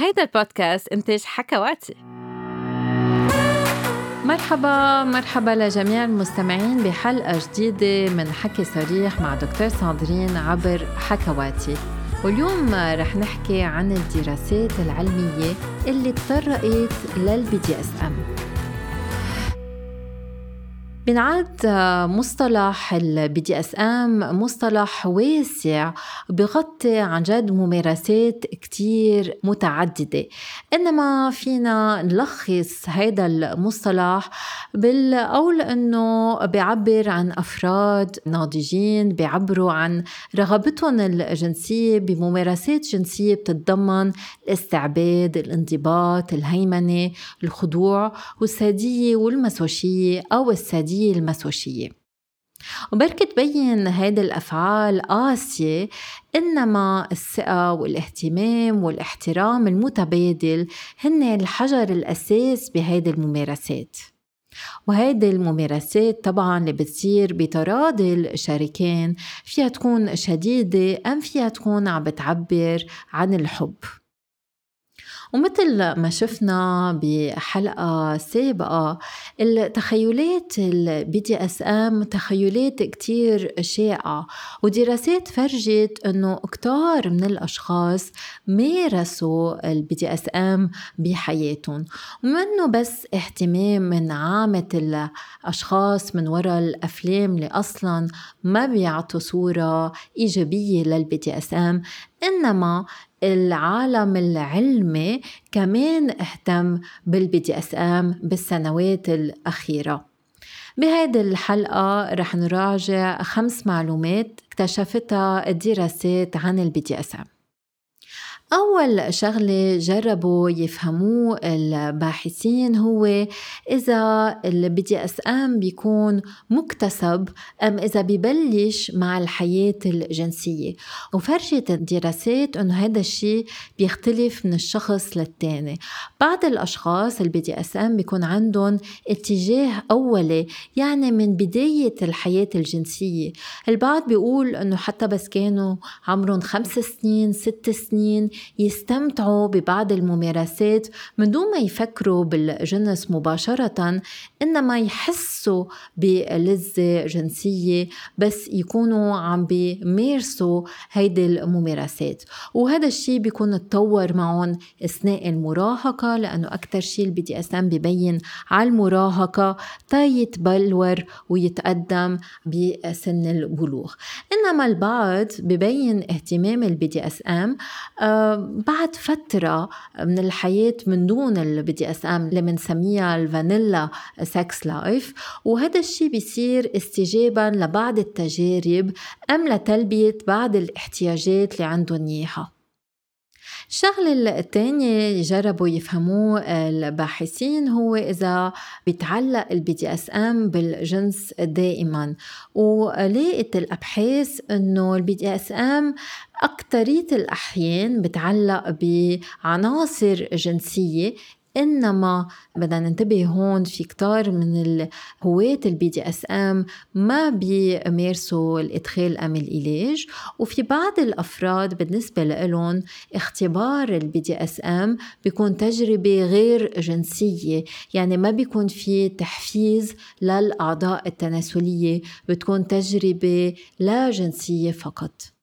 هيدا البودكاست إنتاج حكواتي مرحبا مرحبا لجميع المستمعين بحلقة جديدة من حكي صريح مع دكتور ساندرين عبر حكواتي واليوم رح نحكي عن الدراسات العلمية اللي تطرقت لل BDSM بنعد مصطلح ال BDSM مصطلح واسع بغطي عن جد ممارسات كتير متعددة. إنما فينا نلخص هذا المصطلح بالقول إنه بيعبر عن أفراد ناضجين بيعبروا عن رغبتهم الجنسية بممارسات جنسية بتتضمن الاستعباد الانضباط الهيمنة الخضوع والسادية والمسوشية أو السادية. العملية المسوشية. وبركة تبين هيدي الأفعال قاسية إنما الثقة والاهتمام والاحترام المتبادل هن الحجر الأساس بهيدي الممارسات. وهيدي الممارسات طبعا اللي بتصير بتراضي الشريكين فيها تكون شديدة أم فيها تكون عم بتعبر عن الحب. ومثل ما شفنا بحلقة سابقة التخيلات ال BDSM تخيلات كتير شائعة ودراسات فرجت إنه كتار من الأشخاص مارسوا ال BDSM بحياتهم. ومنه بس اهتمام من عامة الأشخاص من وراء الأفلام اللي أصلا ما بيعطوا صورة إيجابية لل BDSM إنما العالم العلمي كمان اهتم SM بالسنوات الأخيرة. بهيدي الحلقة رح نراجع خمس معلومات اكتشفتها الدراسات عن SM. أول شغلة جربوا يفهموه الباحثين هو إذا ال BDSM بيكون مكتسب أم إذا ببلش مع الحياة الجنسية. وفرجت الدراسات أنه هذا الشيء بيختلف من الشخص للتاني. بعض الأشخاص ال BDSM بيكون عندهم اتجاه أولي يعني من بداية الحياة الجنسية. البعض بيقول أنه حتى بس كانوا عمرهم خمس سنين ست سنين يستمتعوا ببعض الممارسات من دون ما يفكروا بالجنس مباشرة إنما يحسوا بلذة جنسية بس يكونوا عم بيمارسوا هيدي الممارسات. وهذا الشيء بيكون تطور معهم أثناء المراهقة لأنه أكثر شيء ال BDSM ببين على المراهقة تيتبلور ويتقدم بسن البلوغ. إنما البعض ببين اهتمام ال BDSM بعد فترة من الحياة من دون ال BDSM اللي بنسميها الفانيلا sex life وهذا الشيء بيصير استجابة لبعض التجارب أم لتلبية بعض الاحتياجات اللي عندهم إياها. الشغلة الثانية جربوا يفهموه الباحثين هو إذا بيتعلق ال BDSM بالجنس دائما. ولقيت الأبحاث إنه ال BDSM أكترية الأحيان بتعلق بعناصر جنسية إنما بدنا ننتبه هون في كتار من هواة ال BDSM ما بيمارسوا الإدخال أم الإيلاج وفي بعض الأفراد بالنسبة لهم اختبار ال BDSM بيكون تجربة غير جنسية يعني ما بيكون في تحفيز للأعضاء التناسلية بتكون تجربة لا جنسية فقط.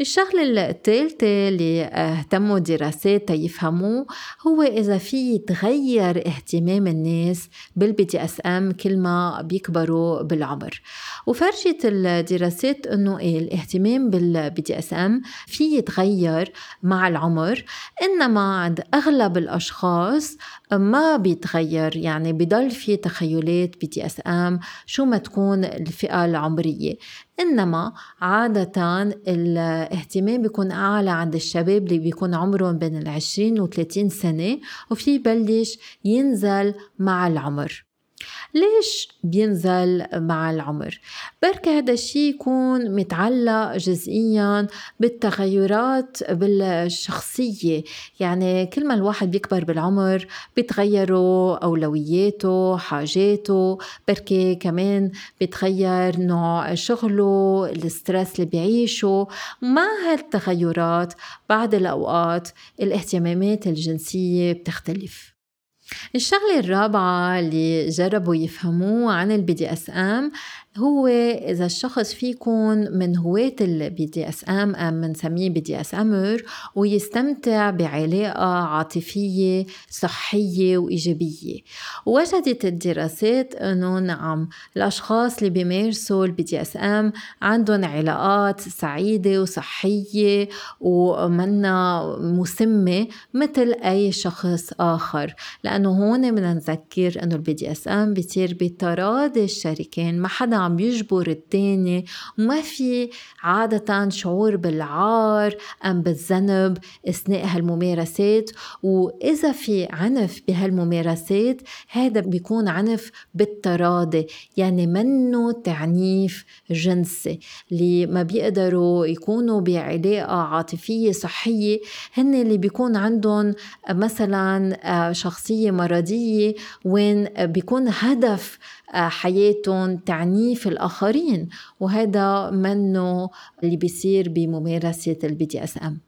الشغلة الثالثة اللي اهتموا دراسات يفهموه هو إذا في يتغير اهتمام الناس بال BDSM كل ما بيكبروا بالعمر. وفرجت الدراسات إنه إيه الاهتمام بال BDSM في يتغير مع العمر إنما عند أغلب الأشخاص ما بيتغير. يعني بضل في تخيلات BDSM شو ما تكون الفئة العمرية. إنما عادة الاهتمام بيكون أعلى عند الشباب اللي بيكون عمرهم بين العشرين وثلاثين سنة وفي بلش ينزل مع العمر. ليش بينزل مع العمر؟ بركة هذا الشيء يكون متعلق جزئيا بالتغيرات بالشخصية. يعني كل ما الواحد بيكبر بالعمر بيتغيروا أولوياته حاجاته. بركة كمان بيتغير نوع شغله الستريس اللي بيعيشه. مع هالتغيرات بعض الأوقات الاهتمامات الجنسية بتختلف. الشغلة الرابعة اللي جربوا يفهموه عن ال BDSM هو إذا الشخص في يكون من هواة ال BDSM أم بنسميه BDSMer ويستمتع بعلاقة عاطفية صحية وإيجابية. وجدت الدراسات أنه نعم الأشخاص اللي بيمارسوا ال BDSM عندهم علاقات سعيدة وصحية ومنا مسممة مثل أي شخص آخر. لأنه هون بدنا نذكر أنه ال BDSM بيصير بتراضي الشريكين ما حدا عم يجبر التاني. وما في عادة شعور بالعار أم بالذنب أثناء هالممارسات. وإذا في عنف بهالممارسات هذا بيكون عنف بالتراضي يعني منه تعنيف جنسي. اللي ما بيقدروا يكونوا بعلاقة عاطفية صحية هن اللي بيكون عندهم مثلا آه، شخصية مرضية وين بيكون هدف حياتهم تعنيف الآخرين وهذا منه اللي بيصير بممارسة ال BDSM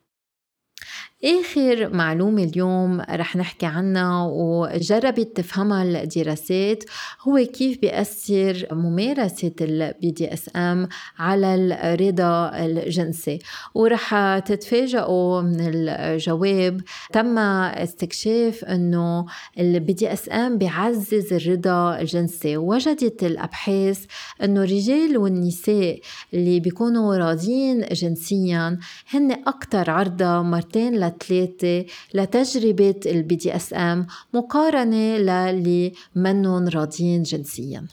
آخر معلومة اليوم رح نحكي عنها وجربت تفهمها الدراسات هو كيف بيأثر ممارسة ال BDSM على الرضا الجنسي. ورح تتفاجئوا من الجواب. تم استكشاف إنه ال BDSM بيعزز الرضا الجنسي. وجدت الأبحاث إنه الرجال والنساء اللي بيكونوا راضيين جنسيا هن أكثر عرضة مرتين لثلاثة لتجربة ال BDSM مقارنة للي منهم راضيين جنسيا.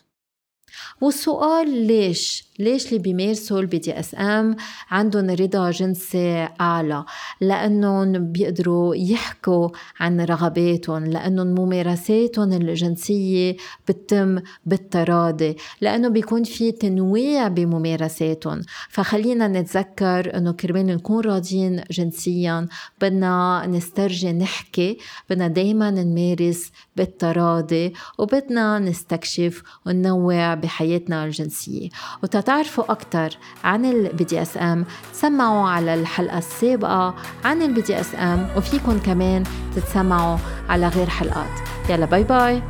والسؤال ليش؟ ليش اللي بيمارسوا ال BDSM عندهم رضا جنسي أعلى؟ لأنهم بيقدروا يحكوا عن رغباتهم لأنهم ممارساتهم الجنسية بتتم بالتراضي لأنه بيكون في تنويع بممارساتهم. فخلينا نتذكر إنه كرمال نكون راضيين جنسيا بدنا نسترجي نحكي بدنا دايما نمارس بالتراضي وبدنا نستكشف وننوع بحياتنا الجنسية. وتتعرفوا أكثر عن ال BDSM سمعوا على الحلقة السابقة عن ال BDSM وفيكم كمان تتسمعوا على غير حلقات. يلا bye bye